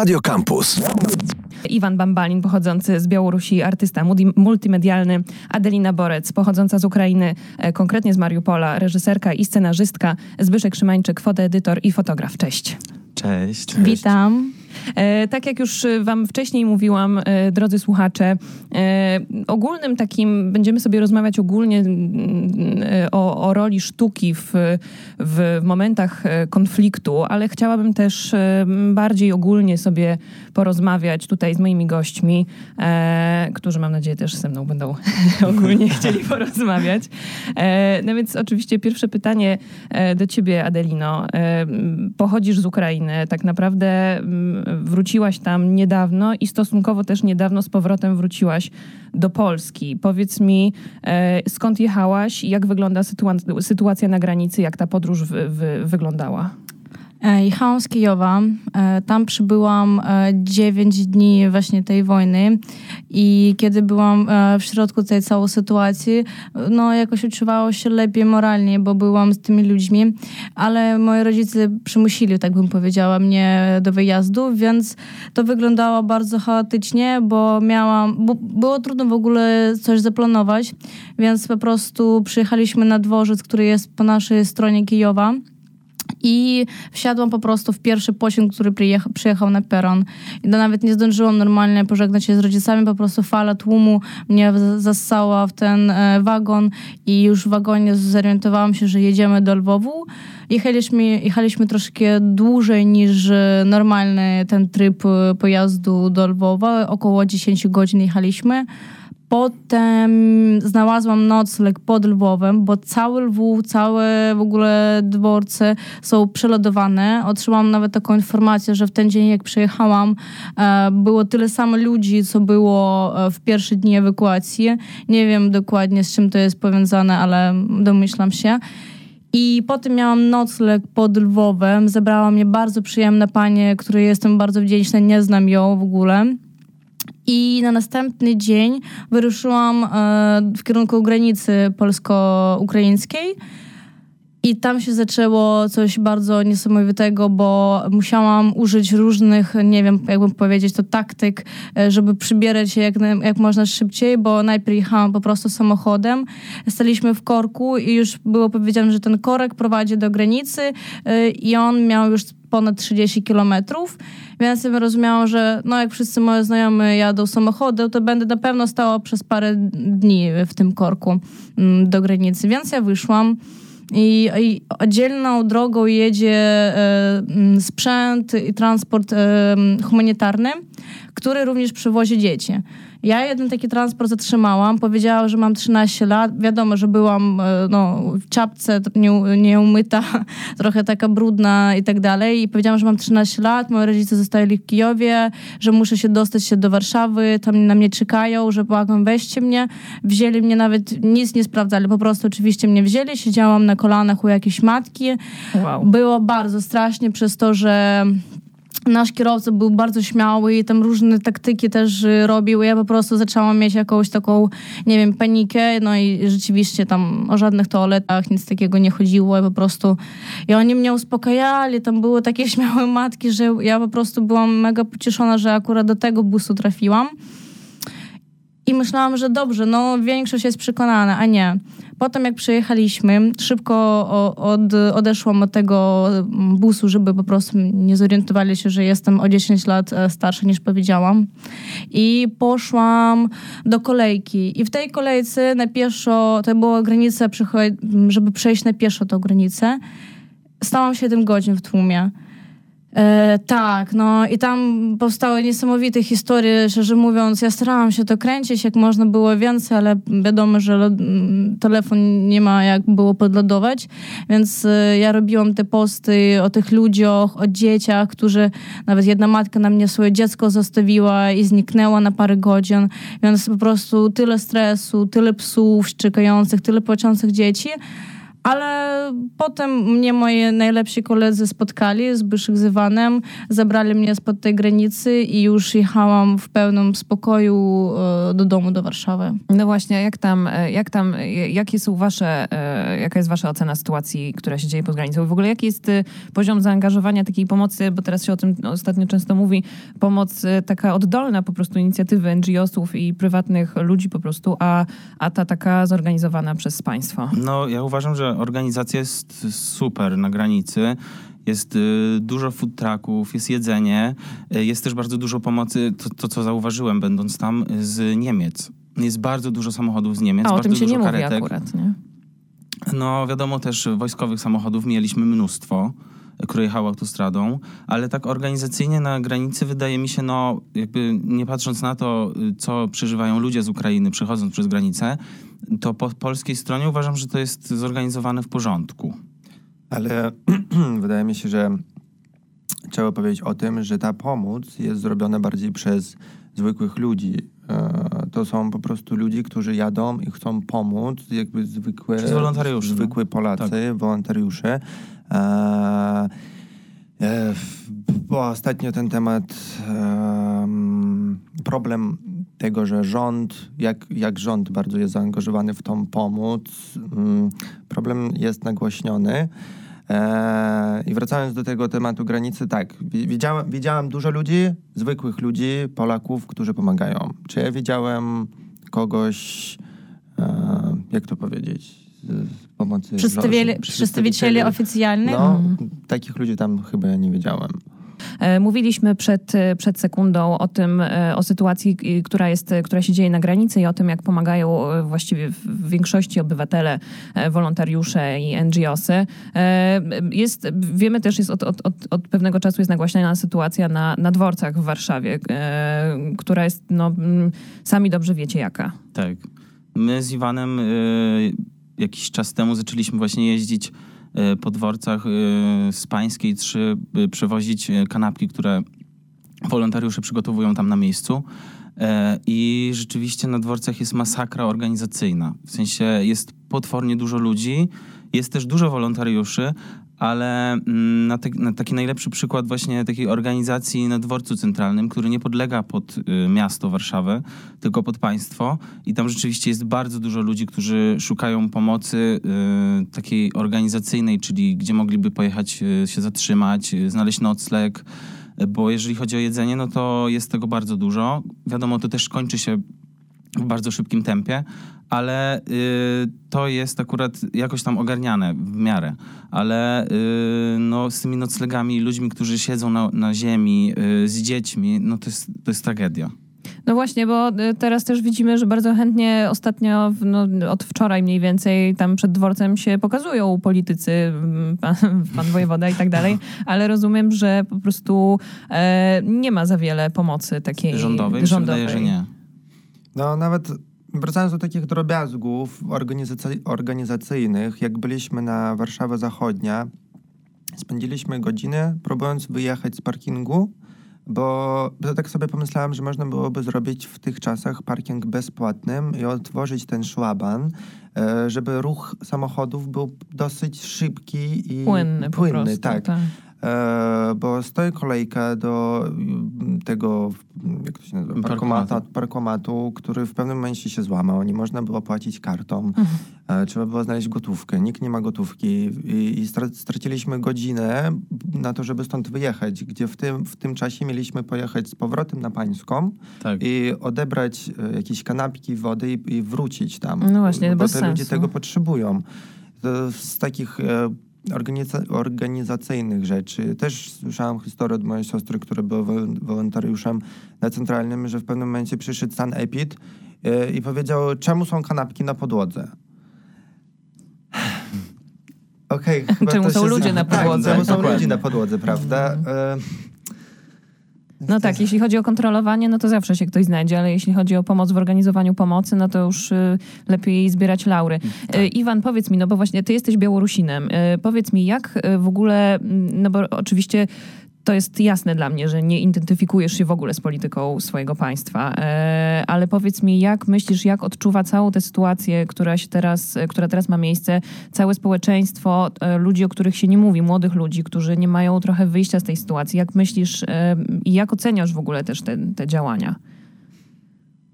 Radio Campus. Iwan Bambalin, pochodzący z Białorusi, artysta multimedialny, Adelina Borec, pochodząca z Ukrainy, e, konkretnie z Mariupola, reżyserka i scenarzystka, Zbyszek Szymańczyk, fotoedytor i fotograf. Cześć. Cześć. Witam. E, tak jak już Wam wcześniej mówiłam, e, drodzy słuchacze, e, ogólnym takim, będziemy sobie rozmawiać ogólnie mm, o, o roli sztuki w, w momentach konfliktu, ale chciałabym też bardziej ogólnie sobie porozmawiać tutaj z moimi gośćmi, którzy mam nadzieję też ze mną będą ogólnie chcieli porozmawiać. No więc oczywiście pierwsze pytanie do Ciebie, Adelino. Pochodzisz z Ukrainy, tak naprawdę wróciłaś tam niedawno i stosunkowo też niedawno z powrotem wróciłaś do Polski. Powiedz mi, e, skąd jechałaś i jak wygląda sytua- sytuacja na granicy, jak ta podróż wy- wy- wyglądała? E, jechałam z Kijowa. E, tam przybyłam 9 dni właśnie tej wojny. I kiedy byłam w środku tej całej sytuacji, no jakoś odczuwało się lepiej moralnie, bo byłam z tymi ludźmi, ale moi rodzice przymusili, tak bym powiedziała, mnie do wyjazdu, więc to wyglądało bardzo chaotycznie, bo miałam, bo było trudno w ogóle coś zaplanować, więc po prostu przyjechaliśmy na dworzec, który jest po naszej stronie Kijowa i wsiadłam po prostu w pierwszy pociąg, który przyjechał, na peron. I nawet nie zdążyłam normalnie pożegnać się z rodzicami, po prostu fala tłumu mnie zassała w ten e, wagon i już w wagonie zorientowałam się, że jedziemy do Lwowu. Jechaliśmy, jechaliśmy troszkę dłużej niż normalny ten tryb e, pojazdu do Lwowa, około 10 godzin jechaliśmy. Potem znalazłam nocleg pod Lwowem, bo cały Lwów, całe w ogóle dworce są przelodowane. Otrzymałam nawet taką informację, że w ten dzień, jak przyjechałam, e, było tyle samo ludzi, co było e, w pierwsze dni ewakuacji. Nie wiem dokładnie, z czym to jest powiązane, ale domyślam się. I potem miałam nocleg pod Lwowem. Zebrała mnie bardzo przyjemna pani, której jestem bardzo wdzięczna, nie znam ją w ogóle. I na następny dzień wyruszyłam e, w kierunku granicy polsko-ukraińskiej. I tam się zaczęło coś bardzo niesamowitego, bo musiałam użyć różnych, nie wiem, jakbym powiedzieć, to taktyk, e, żeby przybierać się jak, jak można szybciej, bo najpierw jechałam po prostu samochodem, staliśmy w korku i już było powiedziane, że ten korek prowadzi do granicy e, i on miał już ponad 30 kilometrów, więc ja rozumiałam, że no jak wszyscy moi znajomi jadą samochodem, to będę na pewno stała przez parę dni w tym korku mm, do granicy, więc ja wyszłam. I, I, oddzielną drogą jedzie e, mm, sprzęt i transport e, humanitarny, który również przywozi dzieci. Ja jeden taki transport zatrzymałam, powiedziała, że mam 13 lat. Wiadomo, że byłam e, no, w czapce, nieumyta, trochę taka brudna i tak dalej. I powiedziałam, że mam 13 lat, moi rodzice zostali w Kijowie, że muszę się dostać się do Warszawy, tam na mnie czekają, że błagam, weźcie mnie. Wzięli mnie nawet, nic nie sprawdzali, po prostu oczywiście mnie wzięli. Siedziałam na kolanach u jakiejś matki. Wow. Było bardzo strasznie przez to, że nasz kierowca był bardzo śmiały i tam różne taktyki też y, robił. Ja po prostu zaczęłam mieć jakąś taką, nie wiem, panikę. No i rzeczywiście tam o żadnych toaletach nic takiego nie chodziło. Ja po prostu... I oni mnie uspokajali. Tam były takie śmiałe matki, że ja po prostu byłam mega pocieszona, że akurat do tego busu trafiłam. I myślałam, że dobrze, no większość jest przekonana, a nie. Potem jak przyjechaliśmy, szybko od, odeszłam od tego busu, żeby po prostu nie zorientowali się, że jestem o 10 lat e, starsza niż powiedziałam. I poszłam do kolejki. I w tej kolejce na pieszo, to była granica, żeby przejść na pieszo tą granicę, stałam 7 godzin w tłumie. E, tak, no i tam powstały niesamowite historie, szczerze mówiąc, ja starałam się to kręcić jak można było więcej, ale wiadomo, że telefon nie ma jak było podlodować, więc e, ja robiłam te posty o tych ludziach, o dzieciach, którzy, nawet jedna matka na mnie swoje dziecko zostawiła i zniknęła na parę godzin, więc po prostu tyle stresu, tyle psów szczekających, tyle płaczących dzieci, Ale potem mnie moi najlepsi koledzy spotkali z Byszych z Iwanem, zabrali mnie spod tej granicy i już jechałam w pełnym spokoju e, do domu, do Warszawy. No właśnie, jak tam, e, jak tam, e, jakie są wasze, jaka jest wasza ocena sytuacji, która się dzieje pod granicą? W ogóle jaki jest poziom zaangażowania takiej pomocy, bo teraz się o tym ostatnio często mówi, pomoc taka oddolna po prostu inicjatywy NGO-sów i prywatnych ludzi po prostu, a, a ta taka zorganizowana przez państwo? No, ja uważam, że organizacja jest super na granicy. Jest y, dużo food trucków, jest jedzenie, y, jest też bardzo dużo pomocy, to, to, co zauważyłem będąc tam, z Niemiec. Jest bardzo dużo samochodów z Niemiec, A, bardzo dużo nie karetek. akurat, nie? No wiadomo też wojskowych samochodów mieliśmy mnóstwo które jechały autostradą, ale tak organizacyjnie na granicy wydaje mi się, no jakby nie patrząc na to, co przeżywają ludzie z Ukrainy przechodząc przez granicę, to po polskiej stronie uważam, że to jest zorganizowane w porządku. Ale wydaje mi się, że trzeba powiedzieć o tym, że ta pomoc jest zrobiona bardziej przez zwykłych ludzi. E, to są po prostu ludzie, którzy jadą i chcą pomóc, jakby zwykłe, zwykłe Polacy, tak. wolontariusze. E, e, bo ostatnio ten temat, problem tego, że rząd, jak, jak rząd bardzo jest zaangażowany w tą pomoc, mm, problem jest nagłośniony. E, I wracając do tego tematu granicy, tak, widziałem, widziałem dużo ludzi, zwykłych ludzi, Polaków, którzy pomagają. Czy ja widziałem kogoś, jak to powiedzieć, pomocy przedstawicieli, przedstawicieli oficjalnych? No, mhm. takich ludzi tam chyba nie widziałem. E, mówiliśmy przed, e, przed sekundą o tym, e, o sytuacji, która, jest, która się dzieje na granicy i o tym, jak pomagają właściwie w większości obywatele, wolontariusze i NGOsy. Jest, wiemy też, jest od, od, od, od pewnego czasu jest nagłaśniana sytuacja na, na dworcach w Warszawie, która jest, no, sami dobrze wiecie jaka. Tak. My z Iwanem y, jakiś czas temu zaczęliśmy właśnie jeździć po dworcach e, z Pańskiej 3, by przewozić e, kanapki, które wolontariusze przygotowują tam na miejscu. I rzeczywiście na dworcach jest masakra organizacyjna. W sensie jest potwornie dużo ludzi, jest też dużo wolontariuszy, ale mm, na, te, na, taki najlepszy przykład właśnie takiej organizacji na dworcu centralnym, który nie podlega pod y, miasto Warszawę, tylko pod państwo i tam rzeczywiście jest bardzo dużo ludzi, którzy szukają pomocy y, takiej organizacyjnej, czyli gdzie mogliby pojechać y, się zatrzymać, znaleźć nocleg, bo jeżeli chodzi o jedzenie, no to jest tego bardzo dużo. Wiadomo, to też kończy się w bardzo szybkim tempie, ale y, to jest akurat jakoś tam ogarniane w miarę. Ale y, no, z tymi noclegami, ludźmi, którzy siedzą na, na ziemi, y, z dziećmi, no to jest, to jest tragedia. No właśnie, bo y, teraz też widzimy, że bardzo chętnie ostatnio, no, od wczoraj mniej więcej, tam przed dworcem się pokazują politycy, mm, pan, pan wojewoda i tak dalej, ale rozumiem, że po prostu e, nie ma za wiele pomocy takiej rządowej. rządowej. Wydaje, że nie. No nawet wracając do takich drobiazgów organizacy organizacyjnych, jak byliśmy na Warszawę Zachodnia, spędziliśmy godzinę próbując wyjechać z parkingu, bo tak sobie pomyślałem, że można byłoby zrobić w tych czasach parking bezpłatnym i otworzyć ten szłaban, e, żeby ruch samochodów był dosyć szybki i płynny. płynny prostu, tak. tak. E, bo stoi kolejka do mm, tego, jak to się nazywa, parkomatu, parkomatu, który w pewnym momencie się złamał. Nie można było płacić kartą. Mhm. E, trzeba było znaleźć gotówkę. Nikt nie ma gotówki i, i straciliśmy godzinę na to, żeby stąd wyjechać, gdzie w tym, w tym czasie mieliśmy pojechać z powrotem na Pańską tak. i odebrać e, jakieś kanapki, wody i, i wrócić tam. No właśnie, bo bez te sensu. ludzie tego potrzebują. To z takich organiza organizacyjnych rzeczy. Też słyszałam historię od mojej siostry, która była wolontariuszem na centralnym, że w pewnym momencie przyszedł stan epid yy, i powiedział, czemu są kanapki na podłodze. Okej, okay, Czemu są ludzie na tak, podłodze? Tak, czemu są ludzie na podłodze, prawda? Yy, no tak, jeśli chodzi o kontrolowanie, no to zawsze się ktoś znajdzie, ale jeśli chodzi o pomoc w organizowaniu pomocy, no to już y, lepiej zbierać laury. Y, tak. Iwan, powiedz mi, no bo właśnie ty jesteś Białorusinem, y, powiedz mi, jak w ogóle, mm, no bo oczywiście to jest jasne dla mnie, że nie identyfikujesz się w ogóle z polityką swojego państwa. E, ale powiedz mi, jak myślisz, jak odczuwa całą tę sytuację, która, się teraz, która teraz ma miejsce, całe społeczeństwo, e, ludzi, o których się nie mówi, młodych ludzi, którzy nie mają trochę wyjścia z tej sytuacji. Jak myślisz e, i jak oceniasz w ogóle też te, te działania?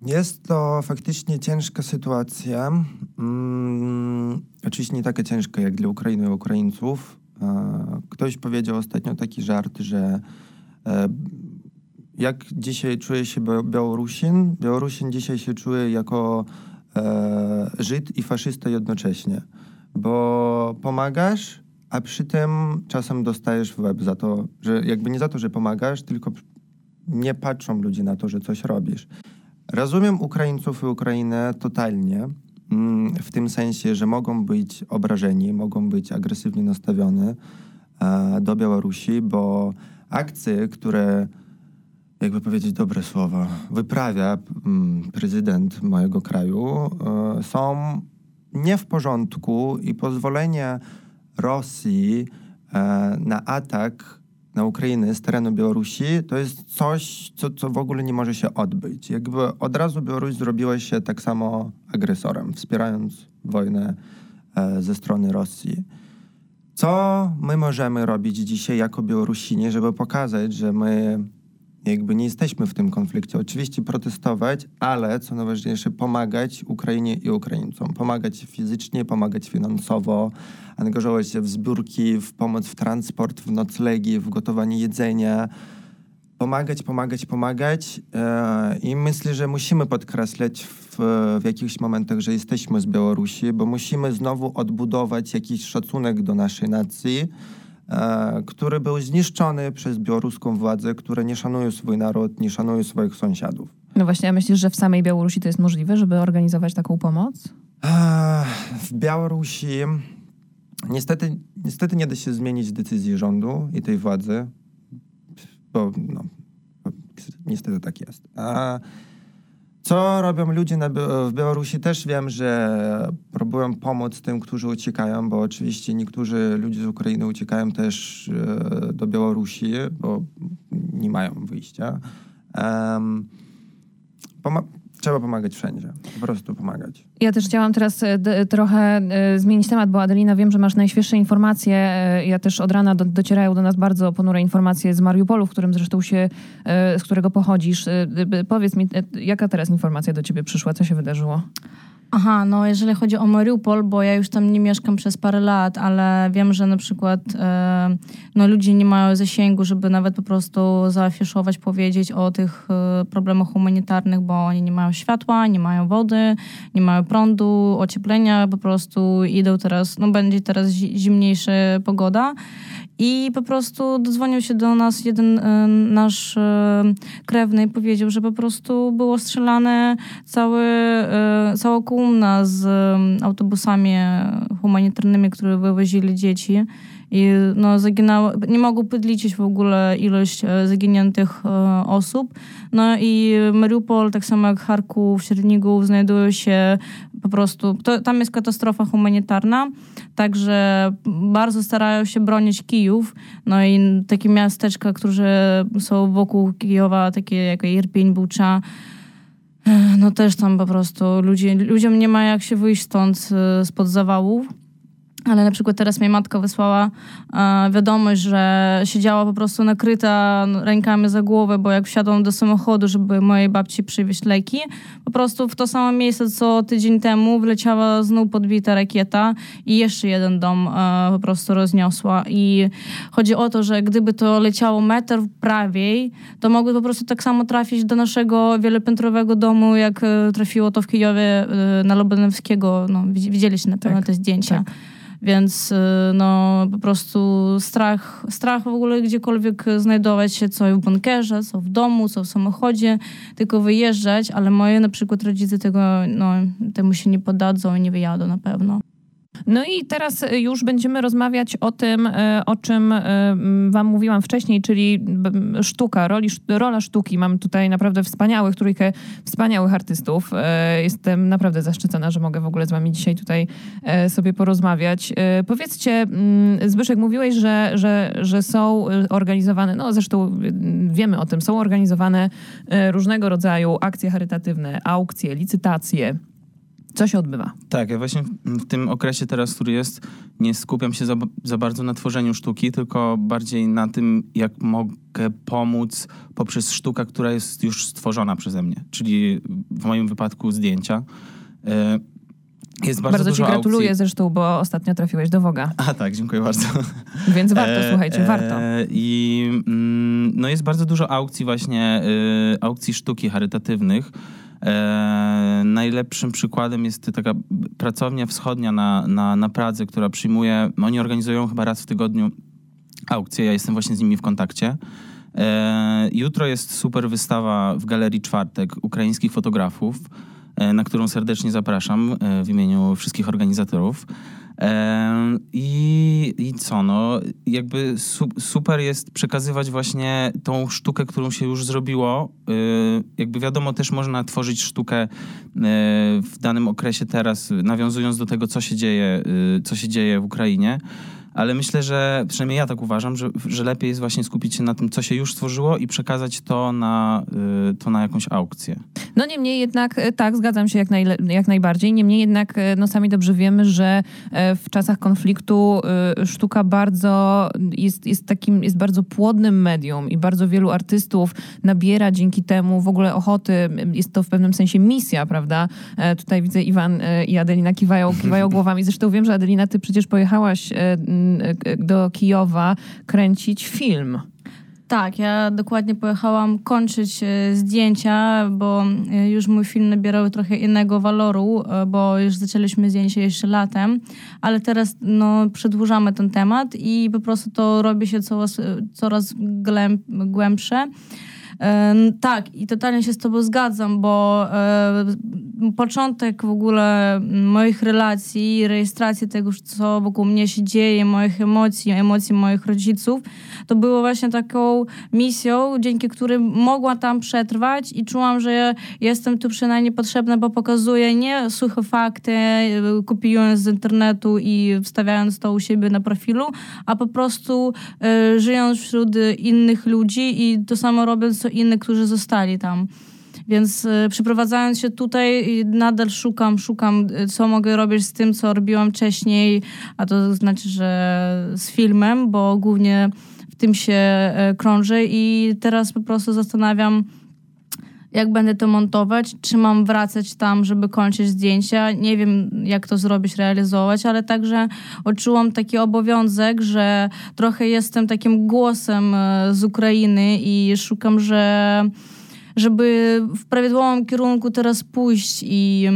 Jest to faktycznie ciężka sytuacja. Hmm, oczywiście nie taka ciężka jak dla Ukrainy i Ukraińców, Ktoś powiedział ostatnio taki żart, że e, jak dzisiaj czuje się Białorusin, Białorusin dzisiaj się czuje jako e, Żyd i faszysta jednocześnie, bo pomagasz, a przy tym czasem dostajesz w łeb za to, że jakby nie za to, że pomagasz, tylko nie patrzą ludzie na to, że coś robisz. Rozumiem Ukraińców i Ukrainę totalnie, w tym sensie, że mogą być obrażeni, mogą być agresywnie nastawione do Białorusi, bo akcje, które, jakby powiedzieć dobre słowa, wyprawia mm, prezydent mojego kraju, e, są nie w porządku i pozwolenie Rosji e, na atak na Ukrainę z terenu Białorusi, to jest coś, co, co w ogóle nie może się odbyć. Jakby od razu Białoruś zrobiła się tak samo agresorem, wspierając wojnę e, ze strony Rosji. Co my możemy robić dzisiaj jako Białorusini, żeby pokazać, że my jakby nie jesteśmy w tym konflikcie. Oczywiście protestować, ale co najważniejsze, pomagać Ukrainie i Ukraińcom. Pomagać fizycznie, pomagać finansowo, angażować się w zbiórki, w pomoc w transport, w noclegi, w gotowanie jedzenia. Pomagać, pomagać, pomagać. E, I myślę, że musimy podkreślać w, w jakichś momentach, że jesteśmy z Białorusi, bo musimy znowu odbudować jakiś szacunek do naszej nacji który był zniszczony przez białoruską władzę, które nie szanuje swój naród, nie szanuje swoich sąsiadów. No właśnie, a myślisz, że w samej Białorusi to jest możliwe, żeby organizować taką pomoc? E, w Białorusi niestety, niestety nie da się zmienić decyzji rządu i tej władzy, bo no, niestety tak jest. A co robią ludzie na, w Białorusi? Też wiem, że próbują pomóc tym, którzy uciekają, bo oczywiście niektórzy ludzie z Ukrainy uciekają też e, do Białorusi, bo nie mają wyjścia. Um, trzeba pomagać wszędzie. Po prostu pomagać. Ja też chciałam teraz e, trochę e, zmienić temat, bo Adelina, wiem, że masz najświeższe informacje. E, ja też od rana do, docierają do nas bardzo ponure informacje z Mariupolu, w którym zresztą się, z którego pochodzisz. Powiedz mi, jaka teraz informacja do ciebie przyszła? Co się wydarzyło? Aha, no jeżeli chodzi o Mariupol, bo ja już tam nie mieszkam przez parę lat, ale wiem, że na przykład e, no, ludzie nie mają zasięgu, żeby nawet po prostu zaafiszować, powiedzieć o tych e, problemach humanitarnych, bo oni nie mają światła, nie mają wody, nie mają prądu, ocieplenia, po prostu idą teraz, no będzie teraz zimniejsza pogoda i po prostu dodzwonił się do nas jeden y, nasz y, krewny i powiedział, że po prostu było strzelane cały, y, cała kolumna z autobusami humanitarnymi, które wywozili dzieci. I no, zaginęło, nie mogą podliczyć w ogóle ilość zaginiętych osób. No i Mariupol, tak samo jak Charków, Czernigów, znajdują się po prostu, to, tam jest katastrofa humanitarna, także bardzo starają się bronić Kijów, no i takie miasteczka, które są wokół Kijowa, takie jak Irpień, Bucza, no też tam po prostu ludzie, ludziom nie ma jak się wyjść stąd e, spod zawałów. Ale na przykład teraz mi matka wysłała e, wiadomość, że siedziała po prostu nakryta rękami za głowę, bo jak wsiadłam do samochodu, żeby mojej babci przywieźć leki, po prostu w to samo miejsce, co tydzień temu wleciała znów podbita rakieta i jeszcze jeden dom e, po prostu rozniosła. I chodzi o to, że gdyby to leciało metr prawiej, to mogły po prostu tak samo trafić do naszego wielopiętrowego domu, jak e, trafiło to w Kijowie e, na Lobanowskiego. No, widzieliście na pewno tak, te zdjęcia. Tak. Więc y, no po prostu strach, strach w ogóle gdziekolwiek znajdować się, co w bunkerze, co w domu, co w samochodzie, tylko wyjeżdżać, ale moje na przykład rodzice tego, no, temu się nie podadzą i nie wyjadą na pewno. No i teraz już będziemy rozmawiać o tym, e, o czym e, wam mówiłam wcześniej, czyli sztuka, roli, rola sztuki. Mam tutaj naprawdę wspaniałych, trójkę wspaniałych artystów. E, jestem naprawdę zaszczycona, że mogę w ogóle z wami dzisiaj tutaj sobie porozmawiać. Powiedzcie, mm, Zbyszek, mówiłeś, że, że, że są organizowane, no zresztą wiemy o tym, są organizowane różnego rodzaju akcje charytatywne, aukcje, licytacje. Co się odbywa? Tak, ja właśnie w tym okresie teraz, który jest, nie skupiam się za, za bardzo na tworzeniu sztuki, tylko bardziej na tym, jak mogę pomóc poprzez sztukę, która jest już stworzona przeze mnie, czyli w moim wypadku zdjęcia. E, jest bardzo, bardzo ci gratuluję aukcji. zresztą, bo ostatnio trafiłeś do Woga. A tak, dziękuję bardzo. Więc warto, e, słuchajcie, e, warto. I mm, no jest bardzo dużo aukcji właśnie, y, aukcji sztuki charytatywnych, E, najlepszym przykładem jest taka pracownia wschodnia na, na, na Pradze, która przyjmuje, oni organizują chyba raz w tygodniu aukcję, ja jestem właśnie z nimi w kontakcie. E, jutro jest super wystawa w Galerii Czwartek ukraińskich fotografów, e, na którą serdecznie zapraszam w imieniu wszystkich organizatorów. I, I co, no, jakby su, super jest przekazywać właśnie tą sztukę, którą się już zrobiło. Y, jakby wiadomo, też można tworzyć sztukę y, w danym okresie teraz, nawiązując do tego, co się dzieje, y, co się dzieje w Ukrainie ale myślę, że przynajmniej ja tak uważam, że, że lepiej jest właśnie skupić się na tym, co się już stworzyło i przekazać to na, y, to na jakąś aukcję. No niemniej jednak, y, tak, zgadzam się jak, najle- jak najbardziej. Niemniej jednak, y, no sami dobrze wiemy, że w czasach konfliktu sztuka bardzo jest, jest takim, jest bardzo płodnym medium i bardzo wielu artystów nabiera dzięki temu w ogóle ochoty. Jest to w pewnym sensie misja, prawda? Tutaj widzę Iwan i Adelina kiwają, kiwają głowami. Zresztą wiem, że Adelina, ty przecież pojechałaś do Kijowa kręcić film. Tak, ja dokładnie pojechałam kończyć e, zdjęcia, bo e, już mój film nabierał trochę innego waloru, e, bo już zaczęliśmy zdjęcie jeszcze latem, ale teraz no, przedłużamy ten temat i po prostu to robi się coraz, coraz głębsze. Tak, i totalnie się z Tobą zgadzam, bo początek w ogóle moich relacji, rejestracji tego, co wokół mnie się dzieje, moich emocji, emocji moich rodziców, to było właśnie taką misją, dzięki której mogłam tam przetrwać i czułam, że jestem tu przynajmniej potrzebna, bo pokazuję nie suche fakty, kopiując z internetu i wstawiając to u siebie na profilu, a po prostu y, żyjąc wśród innych ludzi i to samo robiąc co inni, którzy zostali tam. Więc y, przyprowadzając się tutaj nadal szukam, szukam, y, co mogę robić z tym, co robiłam wcześniej, a to znaczy, że z filmem, bo głównie w tym się y, krążę i teraz po prostu zastanawiam, jak będę to montować, czy mam wracać tam, żeby kończyć zdjęcia. Nie wiem, jak to zrobić, realizować, ale także odczułam taki obowiązek, że trochę jestem takim głosem z Ukrainy i szukam, że żeby w prawidłowym kierunku teraz pójść i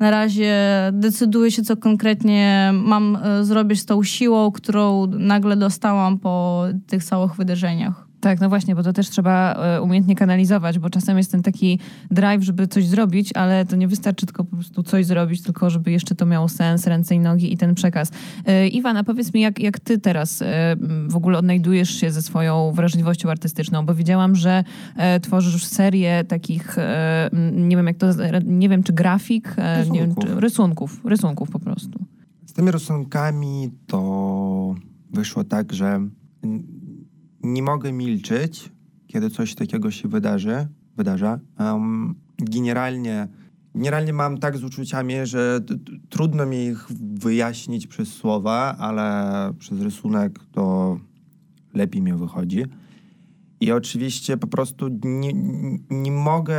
na razie decyduję się, co konkretnie mam e, zrobić z tą siłą, którą nagle dostałam po tych całych wydarzeniach. Tak, no właśnie, bo to też trzeba e, umiejętnie kanalizować, bo czasem jest ten taki drive, żeby coś zrobić, ale to nie wystarczy tylko po prostu coś zrobić, tylko żeby jeszcze to miało sens, ręce i nogi i ten przekaz. E, Iwana, powiedz mi, jak, jak ty teraz e, w ogóle odnajdujesz się ze swoją wrażliwością artystyczną, bo widziałam, że tworzysz serię takich, nie wiem jak to, nie wiem czy grafik, nie wiem, czy rysunków, rysunków po prostu. Z tymi rysunkami to wyszło tak, że nie mogę milczeć, kiedy coś takiego się wydarzy, wydarza. Um, generalnie, generalnie mam tak z uczuciami, że trudno mi ich wyjaśnić przez słowa, ale przez rysunek to lepiej mi wychodzi. I oczywiście po prostu nie, nie mogę,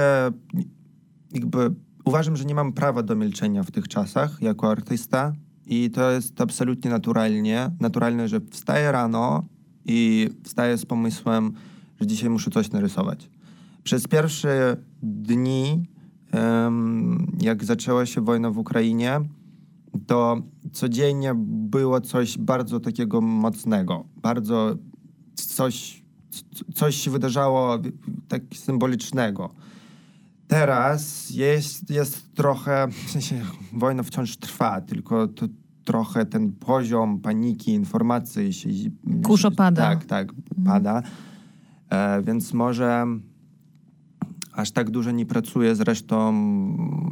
jakby uważam, że nie mam prawa do milczenia w tych czasach jako artysta i to jest absolutnie naturalnie, naturalne, że wstaję rano, i wstaję z pomysłem, że dzisiaj muszę coś narysować. Przez pierwsze dni, jak zaczęła się wojna w Ukrainie, to codziennie było coś bardzo takiego mocnego, bardzo coś, coś się wydarzało tak symbolicznego. Teraz jest, jest trochę, w sensie wojna wciąż trwa, tylko to trochę ten poziom paniki, informacji się... Kurz opada. Tak, tak, pada. E, więc może aż tak dużo nie pracuję, zresztą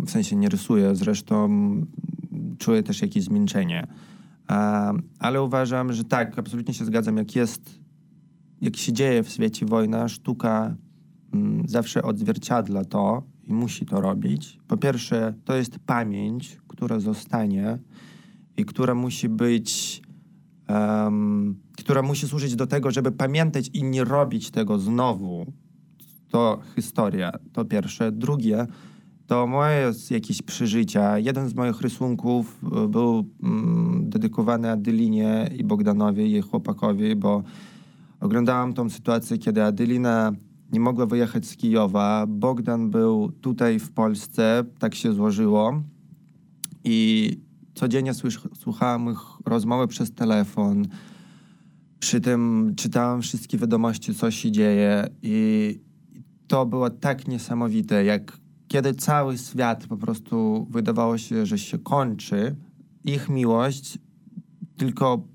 w sensie nie rysuję, zresztą czuję też jakieś zmęczenie. E, ale uważam, że tak, absolutnie się zgadzam, jak jest, jak się dzieje w świecie wojna, sztuka mm, zawsze odzwierciedla to i musi to robić. Po pierwsze, to jest pamięć, która zostanie i która musi być, um, która musi służyć do tego, żeby pamiętać i nie robić tego znowu. To historia, to pierwsze. Drugie, to moje jakieś przeżycia. Jeden z moich rysunków e, był mm, dedykowany Adylinie i Bogdanowi, jej chłopakowi, bo oglądałam tą sytuację, kiedy Adylina nie mogła wyjechać z Kijowa. Bogdan był tutaj w Polsce, tak się złożyło. I codziennie słuchałem ich rozmowy przez telefon. Przy tym czytałem wszystkie wiadomości, co się dzieje. I to było tak niesamowite, jak kiedy cały świat po prostu wydawało się, że się kończy, ich miłość tylko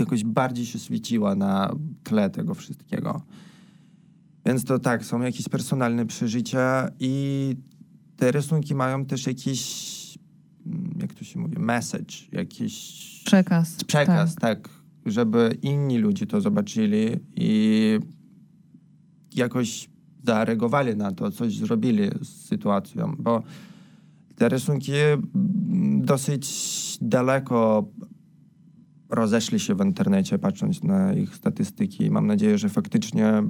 jakoś bardziej się świeciła na tle tego wszystkiego. Więc to tak, są jakieś personalne przeżycia i te rysunki mają też jakiś, jak to się mówi, message, jakiś... Przekaz. Przekaz, tak. tak żeby inni ludzie to zobaczyli i jakoś zareagowali na to, coś zrobili z sytuacją, bo te rysunki dosyć daleko rozeszli się w internecie, patrząc na ich statystyki. Mam nadzieję, że faktycznie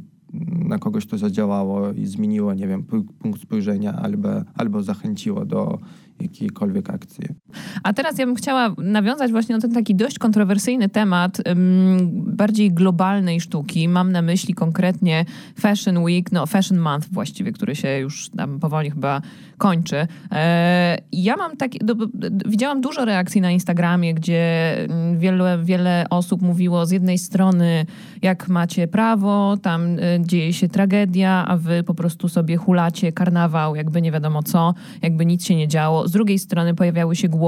na kogoś to zadziałało i zmieniło, nie wiem, punkt spojrzenia albo, albo zachęciło do jakiejkolwiek akcji. A teraz ja bym chciała nawiązać właśnie na ten taki dość kontrowersyjny temat um, bardziej globalnej sztuki. Mam na myśli konkretnie Fashion Week, no Fashion Month właściwie, który się już tam powoli chyba kończy. E, ja mam takie, widziałam dużo reakcji na Instagramie, gdzie mm, wiele, wiele osób mówiło z jednej strony, jak macie prawo, tam y, dzieje się tragedia, a wy po prostu sobie hulacie karnawał, jakby nie wiadomo co, jakby nic się nie działo. Z drugiej strony pojawiały się głosy,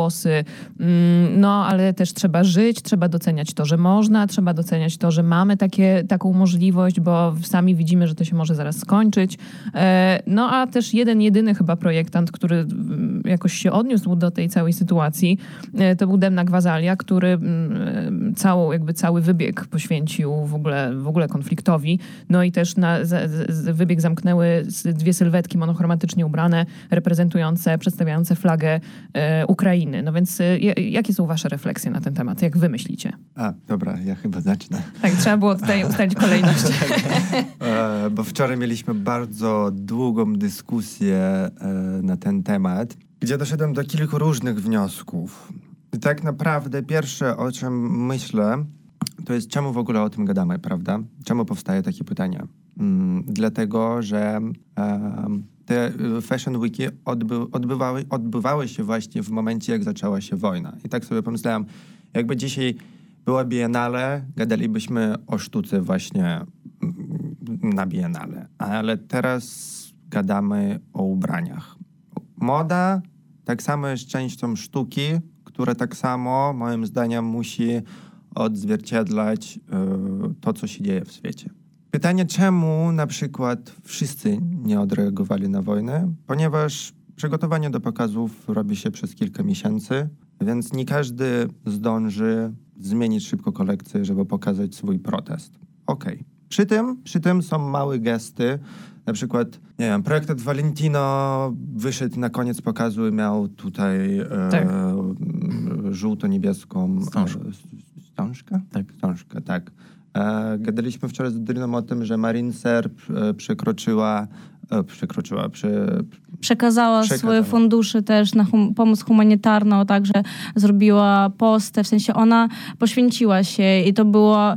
mm, no ale też trzeba żyć, trzeba doceniać to, że można, trzeba doceniać to, że mamy takie, taką możliwość, bo sami widzimy, że to się może zaraz skończyć. E, no a też jeden, jedyny chyba projektant, który mm, jakoś się odniósł do tej całej sytuacji, e, to był Demna Gwazalia, który mm, całą, jakby cały wybieg poświęcił w ogóle, w ogóle konfliktowi. No i też na z, z, wybieg zamknęły dwie sylwetki monochromatycznie ubrane, reprezentujące, przedstawiające flagę e, Ukrainy. No więc e, jakie są wasze refleksje na ten temat? Jak wy myślicie? A, dobra, ja chyba zacznę. Tak, trzeba było tutaj ustalić kolejność. e, bo wczoraj mieliśmy bardzo długą dyskusję e, na ten temat, gdzie doszedłem do kilku różnych wniosków. I tak naprawdę pierwsze, o czym myślę, to jest czemu w ogóle o tym gadamy, prawda? Czemu powstaje takie pytanie? Mm, dlatego, że te Fashion Weeki odby odbywały, odbywały się właśnie w momencie, jak zaczęła się wojna. I tak sobie pomyślałem, jakby dzisiaj była Biennale, gadalibyśmy o sztuce właśnie mm, na Biennale. Ale teraz gadamy o ubraniach. Moda tak samo jest częścią sztuki, która tak samo, moim zdaniem, musi odzwierciedlać y, to, co się dzieje w świecie. Pytanie, czemu na przykład wszyscy nie odreagowali na wojnę? Ponieważ przygotowanie do pokazów robi się przez kilka miesięcy, więc nie każdy zdąży zmienić szybko kolekcję, żeby pokazać swój protest. Okej. Okay. Przy tym, przy tym są małe gesty, na przykład, nie wiem, projektant Valentino wyszedł na koniec pokazu i miał tutaj e, tak. żółto-niebieską wstążkę. E, wstążkę? Tak. Wstążkę, tak. E, gadaliśmy wczoraj z Dryną o tym, że Marine Serb e, przekroczyła e, przekroczyła, prze, przekazała, przekazała, swoje fundusze też na hum, pomoc humanitarną, także zrobiła postę, w sensie ona poświęciła się i to było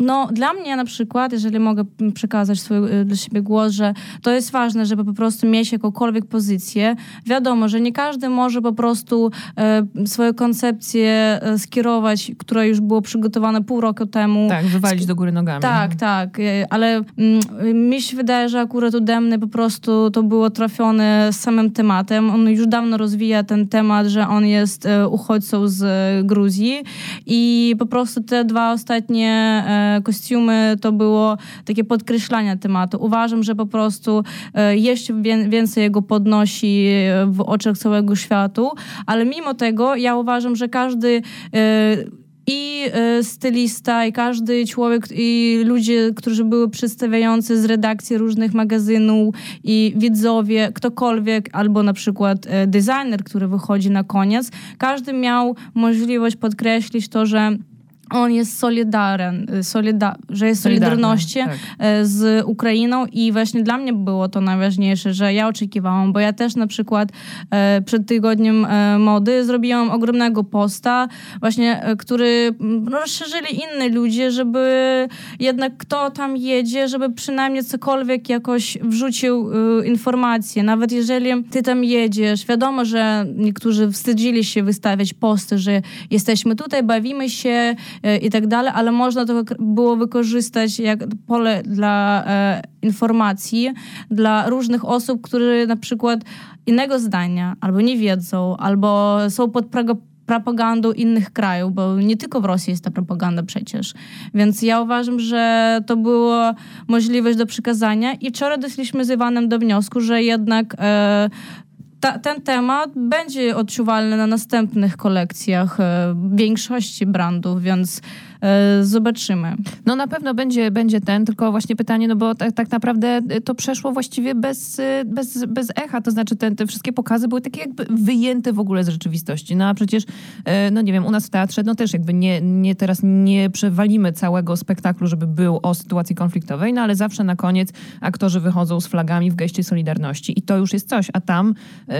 no, dla mnie na przykład, jeżeli mogę przekazać swój y, dla siebie głos, że to jest ważne, żeby po prostu mieć jakąkolwiek pozycję. Wiadomo, że nie każdy może po prostu e, swoją koncepcję e, skierować, która już była przygotowana pół roku temu. Tak, wywalić do góry nogami. Tak, tak, e, ale mm, mi się wydaje, że akurat u Demny po prostu to było trafione z samym tematem. On już dawno rozwija ten temat, że on jest uchodźcą z Gruzji i po prostu te dwa ostatnie kostiumy to było takie podkreślanie tematu. Uważam, że po prostu e, jeszcze więcej jego podnosi w oczach całego światu, ale mimo tego ja uważam, że każdy i stylista, i każdy człowiek, i ludzie, którzy były przedstawiający z redakcji różnych magazynów, i widzowie, ktokolwiek, albo na przykład designer, który wychodzi na koniec, każdy miał możliwość podkreślić to, że on jest solidarny, solida, że jest solidarności tak. E, z Ukrainą i właśnie dla mnie było to najważniejsze, że ja oczekiwałam, bo ja też na przykład e, przed tygodniem e, mody zrobiłam ogromnego posta, właśnie, który rozszerzyli inni ludzie, żeby jednak kto tam jedzie, żeby przynajmniej cokolwiek jakoś wrzucił informacje, nawet jeżeli ty tam jedziesz, wiadomo, że niektórzy wstydzili się wystawiać posty, że jesteśmy tutaj, bawimy się, i tak dalej, ale można to było wykorzystać jak pole dla e, informacji dla różnych osób, które na przykład innego zdania, albo nie wiedzą, albo są pod propagandą innych krajów, bo nie tylko w Rosji jest ta propaganda przecież. Więc ja uważam, że to była możliwość do przekazania i wczoraj doszliśmy z Iwanem do wniosku, że jednak e, ta, ten temat będzie odczuwalny na następnych kolekcjach e, większości brandów, więc zobaczymy. No na pewno będzie, będzie ten, tylko właśnie pytanie, no bo tak, tak naprawdę to przeszło właściwie bez, e, bez, bez echa, to znaczy te, te wszystkie pokazy były takie jakby wyjęte w ogóle z rzeczywistości. No a przecież, e, no nie wiem, u nas w teatrze, no też jakby nie, nie teraz nie przewalimy całego spektaklu, żeby był o sytuacji konfliktowej, no ale zawsze na koniec aktorzy wychodzą z flagami w geście Solidarności. I to już jest coś, a tam,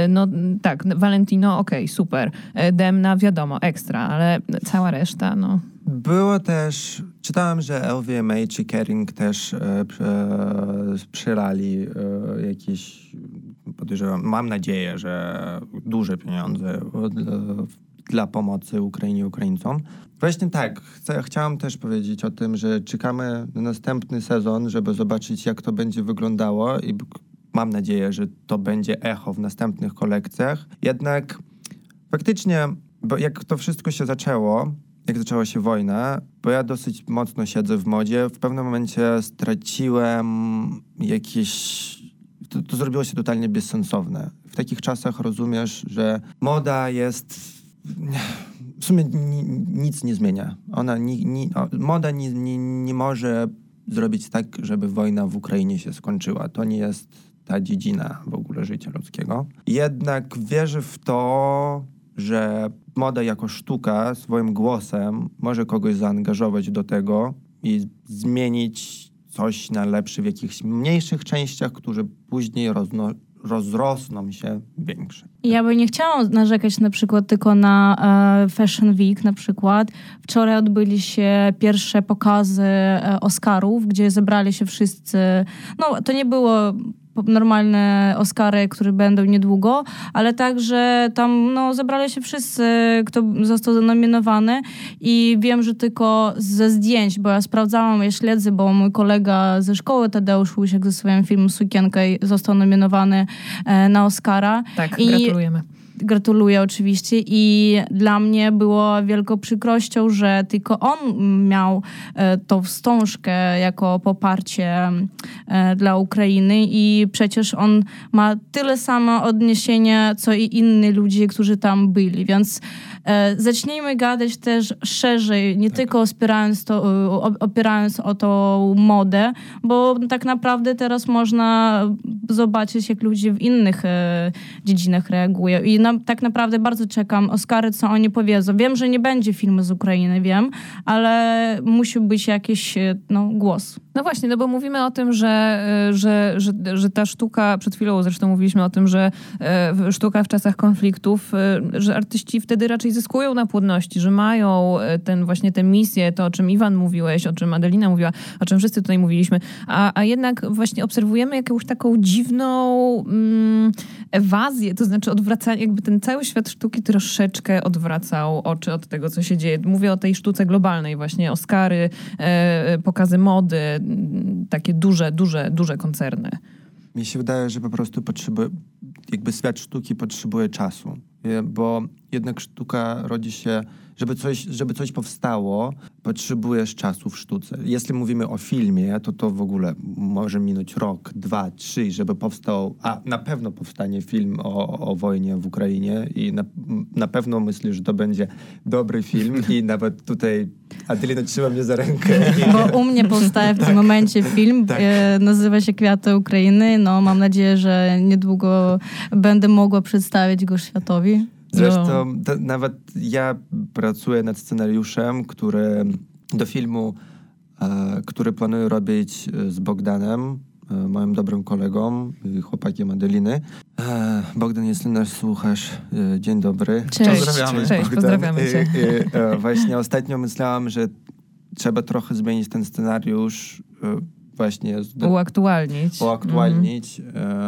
no tak, Valentino, okej, okay, super, Demna, wiadomo, ekstra, ale cała reszta, no... Było też, czytałem, że LVMH czy Kering też e, e, jakieś, podejrzewam, mam nadzieję, że duże pieniądze e, dla pomocy Ukrainie Ukraińcom. Właśnie tak, chcę, chciałam też powiedzieć o tym, że czekamy na następny sezon, żeby zobaczyć, jak to będzie wyglądało i mam nadzieję, że to będzie echo w następnych kolekcjach. Jednak faktycznie, bo jak to wszystko się zaczęło, jak zaczęła się wojna, bo ja dosyć mocno siedzę w modzie, w pewnym momencie straciłem jakieś... To, to zrobiło się totalnie bezsensowne. W takich czasach rozumiesz, że moda jest... W sumie nic nie zmienia. Ona ni, ni, moda nie, nie, nie może zrobić tak, żeby wojna w Ukrainie się skończyła. To nie jest ta dziedzina w ogóle życia ludzkiego. Jednak wierzę w to, że moda jako sztuka swoim głosem może kogoś zaangażować do tego i zmienić coś na lepsze w jakichś mniejszych częściach, które później rozno, rozrosną się większe. Ja bym nie chciała narzekać na przykład tylko na e, Fashion Week na przykład. Wczoraj odbyli się pierwsze pokazy e, Oscarów, gdzie zebrali się wszyscy. No, to nie było normalne Oscary, które będą niedługo, ale także tam no, zebrali się wszyscy, kto został nominowany i wiem, że tylko ze zdjęć, bo ja sprawdzałam, ja śledzę, bo mój kolega ze szkoły Tadeusz Łusiek ze swoim filmem Sukienka został nominowany e, na Oscara. Tak, I gratulujemy gratuluję oczywiście i dla mnie było wielką przykrością, że tylko on miał e, tą wstążkę jako poparcie e, dla Ukrainy i przecież on ma tyle samo odniesienia, co i inni ludzie, którzy tam byli, więc e, zacznijmy gadać też szerzej, nie tak. tylko opierając, to, opierając o tą modę, bo tak naprawdę teraz można zobaczyć, jak ludzie w innych dziedzinach reagują i na na, tak naprawdę bardzo czekam. Oscary, co oni powiedzą. Wiem, że nie będzie filmu z Ukrainy, wiem, ale musi być jakiś no, głos. No właśnie, no bo mówimy o tym, że, że, że, że ta sztuka, przed chwilą zresztą mówiliśmy o tym, że sztuka w czasach konfliktów, że artyści wtedy raczej zyskują na płodności, że mają ten właśnie tę misję, to o czym Iwan mówiłeś, o czym Adelina mówiła, o czym wszyscy tutaj mówiliśmy, a, a jednak właśnie obserwujemy jakąś taką dziwną mm, ewazję, to znaczy odwracanie, jakby ten cały świat sztuki troszeczkę odwracał oczy od tego, co się dzieje. Mówię o tej sztuce globalnej właśnie, Oscary, e, pokazy mody, takie duże, duże, duże koncerny. Mi się wydaje, że po prostu potrzebuje, jakby świat sztuki potrzebuje czasu, bo jednak sztuka rodzi się żeby coś, żeby coś powstało, potrzebujesz czasu w sztuce. Jeśli mówimy o filmie, to to w ogóle może minąć rok, dwa, trzy, żeby powstał, a na pewno powstanie film o, o wojnie w Ukrainie i na, na pewno myślę, że to będzie dobry film i nawet tutaj Adelina trzyma mnie za rękę. Bo u mnie powstaje w tym tak. momencie film, tak. e, nazywa się Kwiaty Ukrainy, no mam nadzieję, że niedługo będę mogła przedstawić go światowi. Zresztą no. nawet ja pracuję nad scenariuszem, który do filmu, e, który planuję robić e, z Bogdanem, e, moim dobrym kolegą, chłopakiem Adeliny. E, Bogdan, jeśli nas słuchasz, e, dzień dobry. Cześć. Pozdrawiamy. Cześć, pozdrawiamy cię. E, właśnie ostatnio myślałam, że trzeba trochę zmienić ten scenariusz, właśnie... Uaktualnić. Uaktualnić.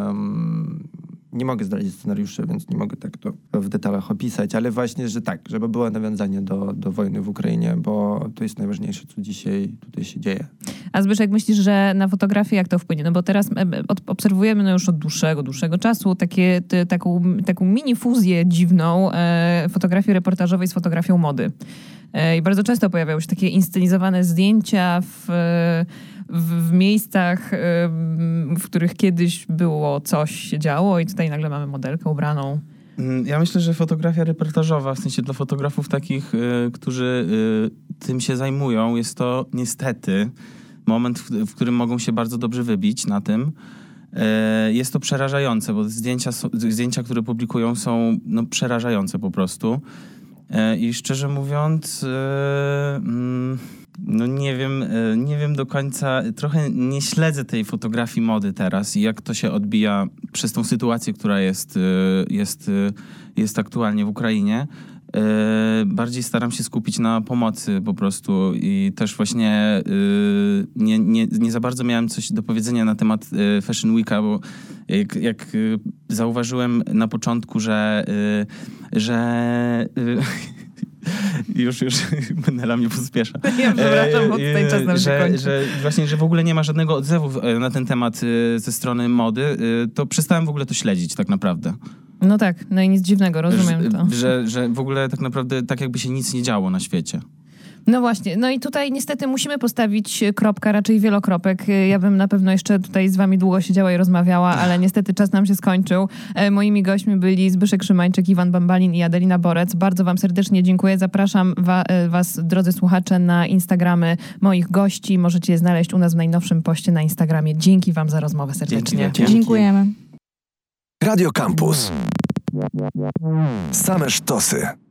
Um, nie mogę zdradzić scenariuszy, więc nie mogę tak to w detalach opisać, ale właśnie, że tak, żeby było nawiązanie do, do wojny w Ukrainie, bo to jest najważniejsze, co dzisiaj tutaj się dzieje. A Zbyszek, myślisz, że na fotografię jak to wpłynie? No bo teraz e, e, obserwujemy no już od dłuższego, dłuższego czasu takie, taką, taką mini fuzję dziwną e, fotografii reportażowej z fotografią mody. E, I bardzo często pojawiały się takie inscenizowane zdjęcia w w, w miejscach, w których kiedyś było coś się działo i tutaj nagle mamy modelkę ubraną. Mm, ja myślę, że fotografia reportażowa, w sensie dla fotografów takich, y, którzy y, tym się zajmują, jest to niestety moment, w, którym mogą się bardzo dobrze wybić na tym. Y, jest to przerażające, bo zdjęcia, zdjęcia które publikują, są no, przerażające po prostu. I szczerze mówiąc, mm, no nie wiem, e, nie wiem do końca, trochę nie śledzę tej fotografii mody teraz i jak to się odbija przez tą sytuację, która jest, e, jest, e, jest aktualnie w Ukrainie. Bardziej staram się skupić na pomocy po prostu i też właśnie nie, nie, nie za bardzo miałem coś do powiedzenia na temat Fashion Weeka, bo jak, jak zauważyłem na początku, że, że już, już Benela mnie pospiesza. Ja przepraszam, bo tutaj czas nam że, kończy. Że właśnie, że w ogóle nie ma żadnego odzewu e, na ten temat e, ze strony mody, e, to przestałem w ogóle to śledzić tak naprawdę. No tak, no i nic dziwnego, rozumiem że, to. Że, że w ogóle tak naprawdę tak jakby się nic nie działo na świecie. No właśnie, no i tutaj niestety musimy postawić kropkę, raczej wielokropek. Ja bym na pewno jeszcze tutaj z wami długo siedziała i rozmawiała, ale niestety czas nam się skończył. E, moimi gośćmi byli Zbyszek Szymańczyk, Iwan Bambalin i Adelina Borec. Bardzo wam serdecznie dziękuję. Zapraszam wa e, was, drodzy słuchacze, na Instagramy moich gości. Możecie je znaleźć u nas w najnowszym poście na Instagramie. Dzięki wam za rozmowę serdecznie. Dzięki. Dzięki. Dziękujemy. Radio Campus. Same sztosy.